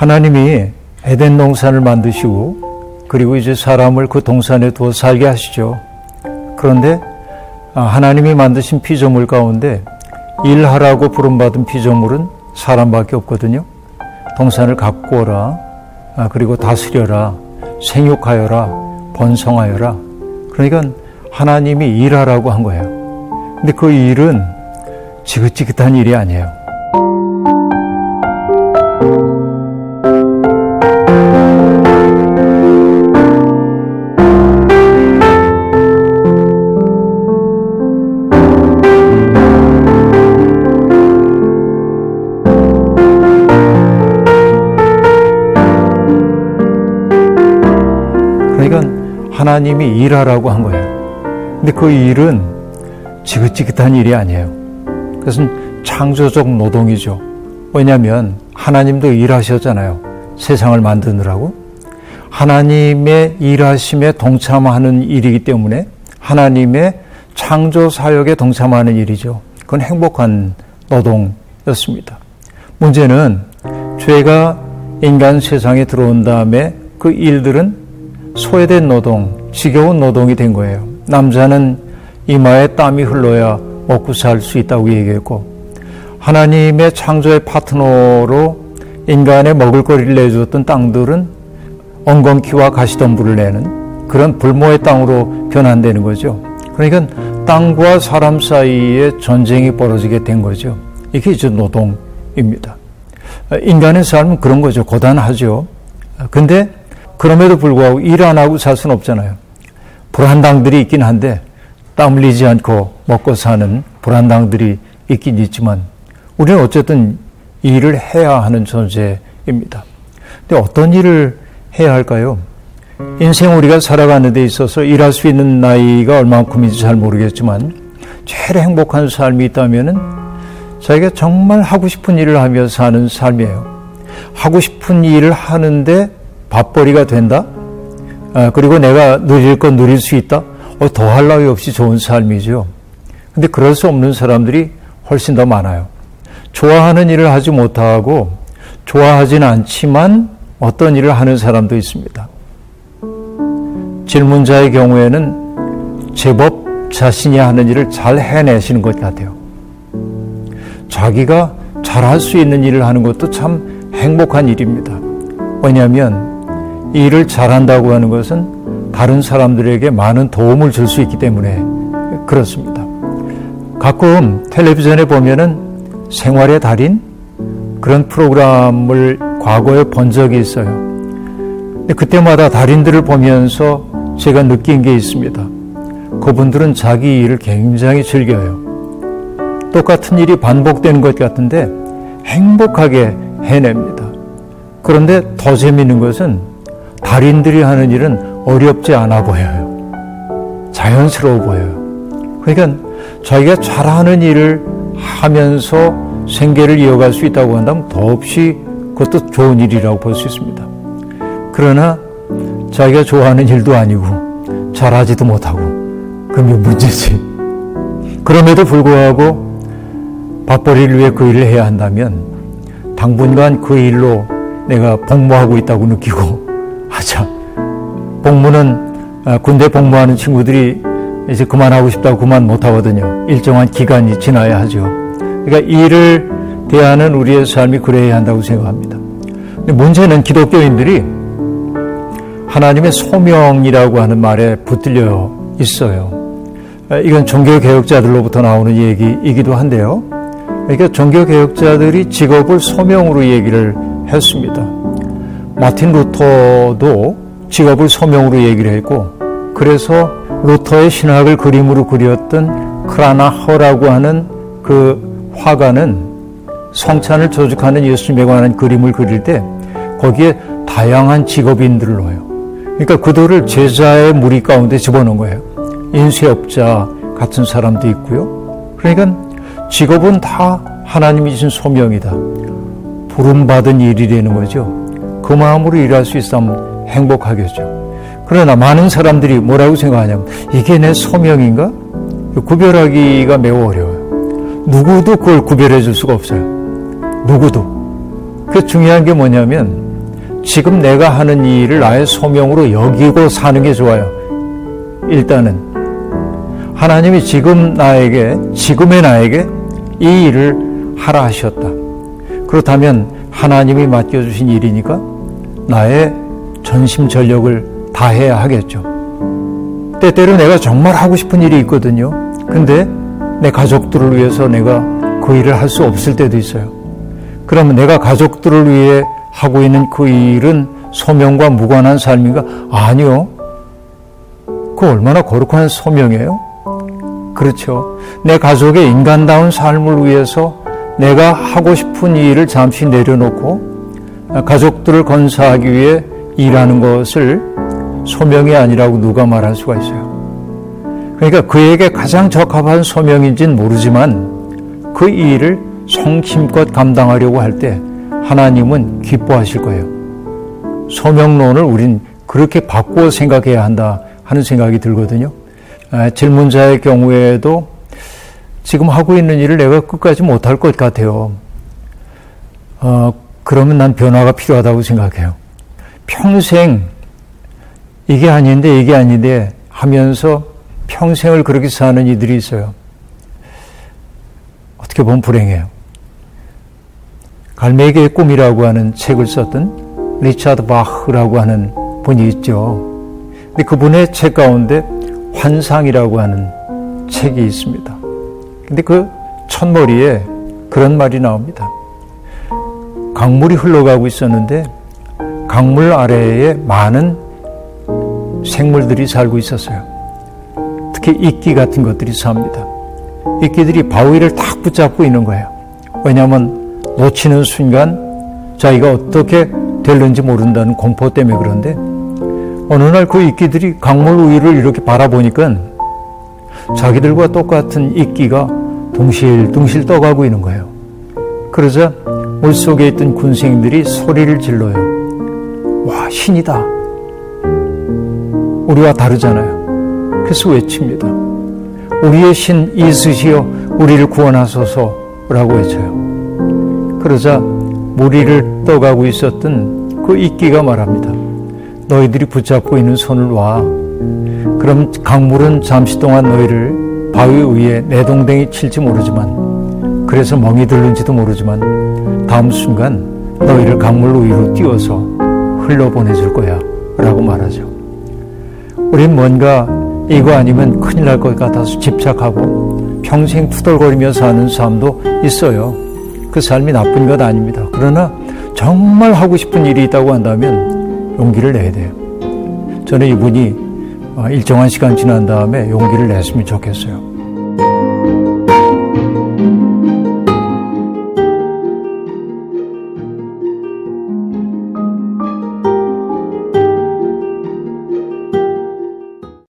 하나님이 에덴 동산을 만드시고 그리고 이제 사람을 그 동산에 두어 살게 하시죠. 그런데 아, 하나님이 만드신 피조물 가운데 일하라고 부름받은 피조물은 사람밖에 없거든요. 동산을 가꾸어라. 아, 그리고 다스려라. 생육하여라. 번성하여라. 그러니까 하나님이 일하라고 한 거예요. 근데 그 일은 지긋지긋한 일이 아니에요. 하나님이 일하라고 한 거예요. 근데 그 일은 지긋지긋한 일이 아니에요. 그것은 창조적 노동이죠. 왜냐하면 하나님도 일하셨잖아요. 세상을 만드느라고. 하나님의 일하심에 동참하는 일이기 때문에 하나님의 창조 사역에 동참하는 일이죠. 그건 행복한 노동이었습니다. 문제는 죄가 인간 세상에 들어온 다음에 그 일들은 소외된 노동, 지겨운 노동이 된 거예요. 남자는 이마에 땀이 흘러야 먹고 살 수 있다고 얘기했고, 하나님의 창조의 파트너로 인간의 먹을거리를 내주었던 땅들은 엉겅퀴와 가시덤불을 내는 그런 불모의 땅으로 변환되는 거죠. 그러니까 땅과 사람 사이에 전쟁이 벌어지게 된 거죠. 이게 이제 노동입니다. 인간의 삶은 그런 거죠. 고단하죠. 근데 그럼에도 불구하고 일 안 하고 살 수는 없잖아요. 불안당들이 있긴 한데 땀 흘리지 않고 먹고 사는 불안당들이 있긴 있지만 우리는 어쨌든 일을 해야 하는 존재입니다. 근데 어떤 일을 해야 할까요? 인생 우리가 살아가는 데 있어서 일할 수 있는 나이가 얼마큼인지 잘 모르겠지만 제일 행복한 삶이 있다면은 자기가 정말 하고 싶은 일을 하며 사는 삶이에요. 하고 싶은 일을 하는데 밥벌이가 된다? 아, 그리고 내가 누릴 건 누릴 수 있다? 어, 더할 나위 없이 좋은 삶이죠. 근데 그럴 수 없는 사람들이 훨씬 더 많아요. 좋아하는 일을 하지 못하고 좋아하진 않지만 어떤 일을 하는 사람도 있습니다. 질문자의 경우에는 제법 자신이 하는 일을 잘 해내시는 것 같아요. 자기가 잘할 수 있는 일을 하는 것도 참 행복한 일입니다. 왜냐하면 일을 잘한다고 하는 것은 다른 사람들에게 많은 도움을 줄 수 있기 때문에 그렇습니다. 가끔 텔레비전에 보면은 생활의 달인 그런 프로그램을 과거에 본 적이 있어요. 근데 그때마다 달인들을 보면서 제가 느낀 게 있습니다. 그분들은 자기 일을 굉장히 즐겨요. 똑같은 일이 반복되는 것 같은데 행복하게 해냅니다. 그런데 더 재미있는 것은 달인들이 하는 일은 어렵지 않아 보여요. 자연스러워 보여요. 그러니까 자기가 잘하는 일을 하면서 생계를 이어갈 수 있다고 한다면 더없이 그것도 좋은 일이라고 볼 수 있습니다. 그러나 자기가 좋아하는 일도 아니고 잘하지도 못하고 그게 문제지. 그럼에도 불구하고 밥벌이를 위해 그 일을 해야 한다면 당분간 그 일로 내가 복무하고 있다고 느끼고. 복무는 아, 군대 복무하는 친구들이 이제 그만하고 싶다고 그만 못 하거든요. 일정한 기간이 지나야 하죠. 그러니까 일을 대하는 우리의 삶이 그래야 한다고 생각합니다. 근데 문제는 기독교인들이 하나님의 소명이라고 하는 말에 붙들려 있어요. 아, 이건 종교개혁자들로부터 나오는 얘기이기도 한데요. 그러니까 종교개혁자들이 직업을 소명으로 얘기를 했습니다. 마틴 루터도 직업을 소명으로 얘기를 했고 그래서 루터의 신학을 그림으로 그렸던 크라나허라고 하는 그 화가는 성찬을 조직하는 예수님에 관한 그림을 그릴 때 거기에 다양한 직업인들을 넣어요. 그러니까 그들을 제자의 무리 가운데 집어넣은 거예요. 인쇄업자 같은 사람도 있고요. 그러니까 직업은 다 하나님이 주신 소명이다. 부름받은 일이라는 거죠. 그 마음으로 일할 수 있으면 행복하겠죠. 그러나 많은 사람들이 뭐라고 생각하냐면 이게 내 소명인가? 구별하기가 매우 어려워요. 누구도 그걸 구별해 줄 수가 없어요. 누구도. 그 중요한 게 뭐냐면 지금 내가 하는 일을 나의 소명으로 여기고 사는 게 좋아요. 일단은 하나님이 지금 나에게 지금의 나에게 이 일을 하라 하셨다. 그렇다면 하나님이 맡겨 주신 일이니까 나의 전심 전력을 다해야 하겠죠. 때때로 내가 정말 하고 싶은 일이 있거든요. 근데 내 가족들을 위해서 내가 그 일을 할 수 없을 때도 있어요. 그러면 내가 가족들을 위해 하고 있는 그 일은 소명과 무관한 삶인가? 아니요. 그 얼마나 거룩한 소명이에요? 그렇죠. 내 가족의 인간다운 삶을 위해서 내가 하고 싶은 일을 잠시 내려놓고 가족들을 건사하기 위해 일하는 것을 소명이 아니라고 누가 말할 수가 있어요. 그러니까 그에게 가장 적합한 소명인지는 모르지만 그 일을 성심껏 감당하려고 할 때 하나님은 기뻐하실 거예요. 소명론을 우린 그렇게 바꾸어 생각해야 한다 하는 생각이 들거든요. 아, 질문자의 경우에도 지금 하고 있는 일을 내가 끝까지 못할 것 같아요. 어, 그러면 난 변화가 필요하다고 생각해요. 평생 이게 아닌데 이게 아닌데 하면서 평생을 그렇게 사는 이들이 있어요. 어떻게 보면 불행해요. 갈매기의 꿈이라고 하는 책을 썼던 리차드 바흐라고 하는 분이 있죠. 근데 그분의 책 가운데 환상이라고 하는 책이 있습니다. 근데 그 첫머리에 그런 말이 나옵니다. 강물이 흘러가고 있었는데 강물 아래에 많은 생물들이 살고 있었어요. 특히 이끼 같은 것들이 삽니다. 이끼들이 바위를 탁 붙잡고 있는 거예요. 왜냐하면 놓치는 순간 자기가 어떻게 될는지 모른다는 공포 때문에 그런데 어느 날 그 이끼들이 강물 위를 이렇게 바라보니까 자기들과 똑같은 이끼가 둥실둥실 떠가고 있는 거예요. 그러자 물속에 있던 군생들이 소리를 질러요. 와, 신이다. 우리와 다르잖아요. 그래서 외칩니다. 우리의 신 이스시여 우리를 구원하소서라고 외쳐요. 그러자 무리를 떠가고 있었던 그 이끼가 말합니다. 너희들이 붙잡고 있는 손을 와. 그럼 강물은 잠시 동안 너희를 바위 위에 내동댕이 칠지 모르지만 그래서 멍이 들는지도 모르지만 다음 순간 너희를 강물 위로 띄워서 흘러보내줄 거야 라고 말하죠. 우린 뭔가 이거 아니면 큰일 날 것 같아서 집착하고 평생 투덜거리며 사는 삶도 있어요. 그 삶이 나쁜 것 아닙니다. 그러나 정말 하고 싶은 일이 있다고 한다면 용기를 내야 돼요. 저는 이분이 어, 일정한 시간 지난 다음에 용기를 냈으면 좋겠어요.